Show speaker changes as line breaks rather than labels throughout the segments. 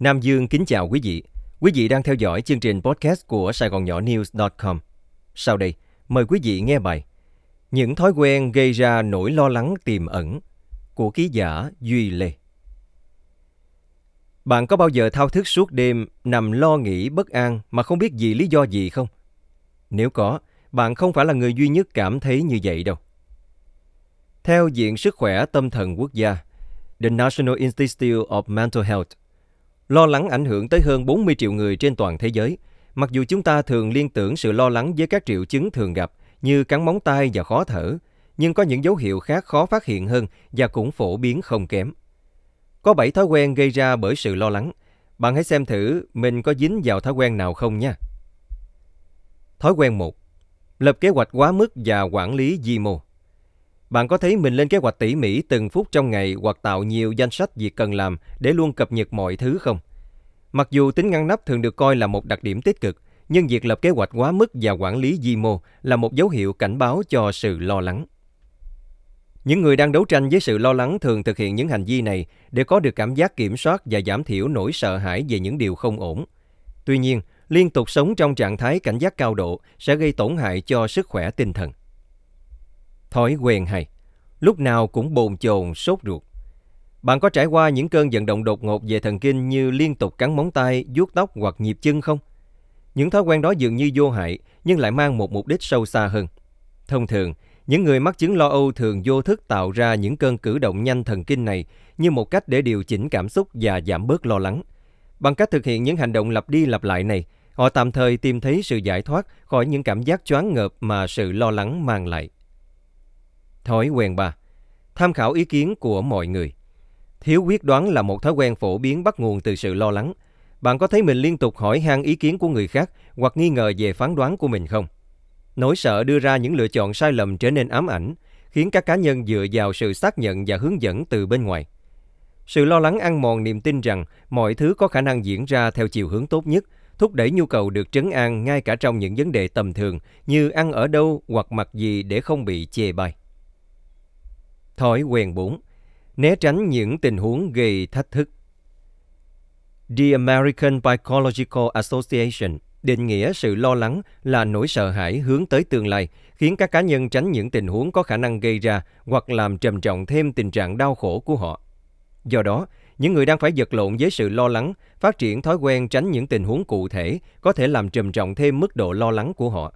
Nam Dương kính chào quý vị. Quý vị đang theo dõi chương trình podcast của Sài Gòn Nhỏ News.com. Sau đây, mời quý vị nghe bài Những thói quen gây ra nỗi lo lắng tiềm ẩn của ký giả Duy Lê. Bạn có bao giờ thao thức suốt đêm, nằm lo nghĩ bất an mà không biết gì lý do gì không? Nếu có, bạn không phải là người duy nhất cảm thấy như vậy đâu. Theo Viện Sức khỏe Tâm thần Quốc gia, The National Institute of Mental Health, lo lắng ảnh hưởng tới hơn 40 triệu người trên toàn thế giới. Mặc dù chúng ta thường liên tưởng sự lo lắng với các triệu chứng thường gặp như cắn móng tay và khó thở, nhưng có những dấu hiệu khác khó phát hiện hơn và cũng phổ biến không kém. Có 7 thói quen gây ra bởi sự lo lắng. Bạn hãy xem thử mình có dính vào thói quen nào không nha. Thói quen 1. Lập kế hoạch quá mức và quản lý di mô. Bạn có thấy mình lên kế hoạch tỉ mỉ từng phút trong ngày hoặc tạo nhiều danh sách việc cần làm để luôn cập nhật mọi thứ không? Mặc dù tính ngăn nắp thường được coi là một đặc điểm tích cực, nhưng việc lập kế hoạch quá mức và quản lý di mô là một dấu hiệu cảnh báo cho sự lo lắng. Những người đang đấu tranh với sự lo lắng thường thực hiện những hành vi này để có được cảm giác kiểm soát và giảm thiểu nỗi sợ hãi về những điều không ổn. Tuy nhiên, liên tục sống trong trạng thái cảnh giác cao độ sẽ gây tổn hại cho sức khỏe tinh thần. Thói quen hay, lúc nào cũng bồn chồn, sốt ruột. Bạn có trải qua những cơn vận động đột ngột về thần kinh như liên tục cắn móng tay, vuốt tóc hoặc nhịp chân không? Những thói quen đó dường như vô hại nhưng lại mang một mục đích sâu xa hơn. Thông thường, những người mắc chứng lo âu thường vô thức tạo ra những cơn cử động nhanh thần kinh này như một cách để điều chỉnh cảm xúc và giảm bớt lo lắng. Bằng cách thực hiện những hành động lặp đi lặp lại này, họ tạm thời tìm thấy sự giải thoát khỏi những cảm giác choáng ngợp mà sự lo lắng mang lại. Thói quen 3. Tham khảo ý kiến của mọi người. Thiếu quyết đoán là một thói quen phổ biến bắt nguồn từ sự lo lắng. Bạn có thấy mình liên tục hỏi han ý kiến của người khác hoặc nghi ngờ về phán đoán của mình không? Nỗi sợ đưa ra những lựa chọn sai lầm trở nên ám ảnh, khiến các cá nhân dựa vào sự xác nhận và hướng dẫn từ bên ngoài. Sự lo lắng ăn mòn niềm tin rằng mọi thứ có khả năng diễn ra theo chiều hướng tốt nhất, thúc đẩy nhu cầu được trấn an ngay cả trong những vấn đề tầm thường như ăn ở đâu hoặc mặc gì để không bị chê bai. Thói quen 4. Né tránh những tình huống gây thách thức. The American Psychological Association định nghĩa sự lo lắng là nỗi sợ hãi hướng tới tương lai, khiến các cá nhân tránh những tình huống có khả năng gây ra hoặc làm trầm trọng thêm tình trạng đau khổ của họ. Do đó, những người đang phải vật lộn với sự lo lắng, phát triển thói quen tránh những tình huống cụ thể có thể làm trầm trọng thêm mức độ lo lắng của họ.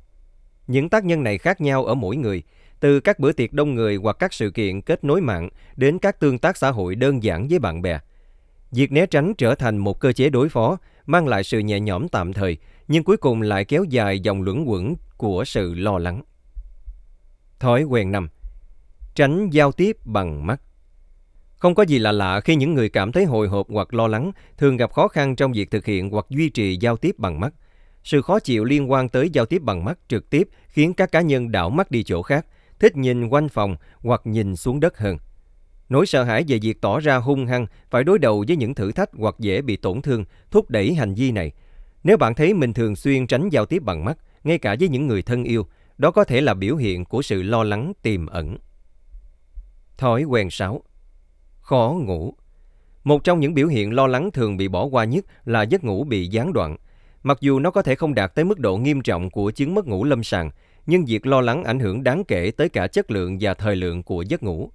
Những tác nhân này khác nhau ở mỗi người, từ các bữa tiệc đông người hoặc các sự kiện kết nối mạng đến các tương tác xã hội đơn giản với bạn bè. Việc né tránh trở thành một cơ chế đối phó, mang lại sự nhẹ nhõm tạm thời, nhưng cuối cùng lại kéo dài dòng luẩn quẩn của sự lo lắng. Thói quen năm Tránh giao tiếp bằng mắt Không có gì là lạ khi những người cảm thấy hồi hộp hoặc lo lắng thường gặp khó khăn trong việc thực hiện hoặc duy trì giao tiếp bằng mắt. Sự khó chịu liên quan tới giao tiếp bằng mắt trực tiếp khiến các cá nhân đảo mắt đi chỗ khác, thích nhìn quanh phòng hoặc nhìn xuống đất hơn. Nỗi sợ hãi về việc tỏ ra hung hăng, phải đối đầu với những thử thách hoặc dễ bị tổn thương, thúc đẩy hành vi này. Nếu bạn thấy mình thường xuyên tránh giao tiếp bằng mắt, ngay cả với những người thân yêu, đó có thể là biểu hiện của sự lo lắng tiềm ẩn. Thói quen 6. Khó ngủ. Một trong những biểu hiện lo lắng thường bị bỏ qua nhất là giấc ngủ bị gián đoạn. Mặc dù nó có thể không đạt tới mức độ nghiêm trọng của chứng mất ngủ lâm sàng, nhưng việc lo lắng ảnh hưởng đáng kể tới cả chất lượng và thời lượng của giấc ngủ.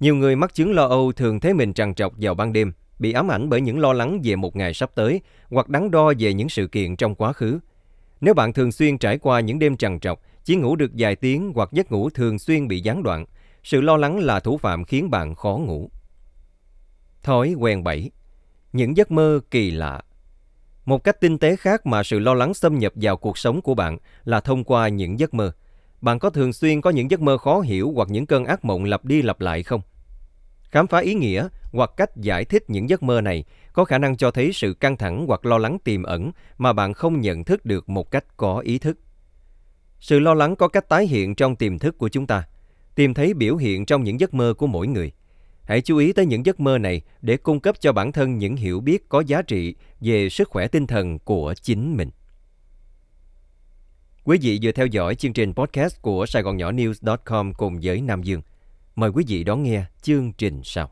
Nhiều người mắc chứng lo âu thường thấy mình trằn trọc vào ban đêm, bị ám ảnh bởi những lo lắng về một ngày sắp tới hoặc đắn đo về những sự kiện trong quá khứ. Nếu bạn thường xuyên trải qua những đêm trằn trọc, chỉ ngủ được vài tiếng hoặc giấc ngủ thường xuyên bị gián đoạn, sự lo lắng là thủ phạm khiến bạn khó ngủ. Thói quen 7. Những giấc mơ kỳ lạ một cách tinh tế khác mà sự lo lắng xâm nhập vào cuộc sống của bạn là thông qua những giấc mơ. Bạn có thường xuyên có những giấc mơ khó hiểu hoặc những cơn ác mộng lặp đi lặp lại không? Khám phá ý nghĩa hoặc cách giải thích những giấc mơ này có khả năng cho thấy sự căng thẳng hoặc lo lắng tiềm ẩn mà bạn không nhận thức được một cách có ý thức. Sự lo lắng có cách tái hiện trong tiềm thức của chúng ta, tìm thấy biểu hiện trong những giấc mơ của mỗi người. Hãy chú ý tới những giấc mơ này để cung cấp cho bản thân những hiểu biết có giá trị về sức khỏe tinh thần của chính mình. Quý vị vừa theo dõi chương trình podcast của Sài Gòn Nhỏ News.com cùng với Nam Dương. Mời quý vị đón nghe chương trình sau.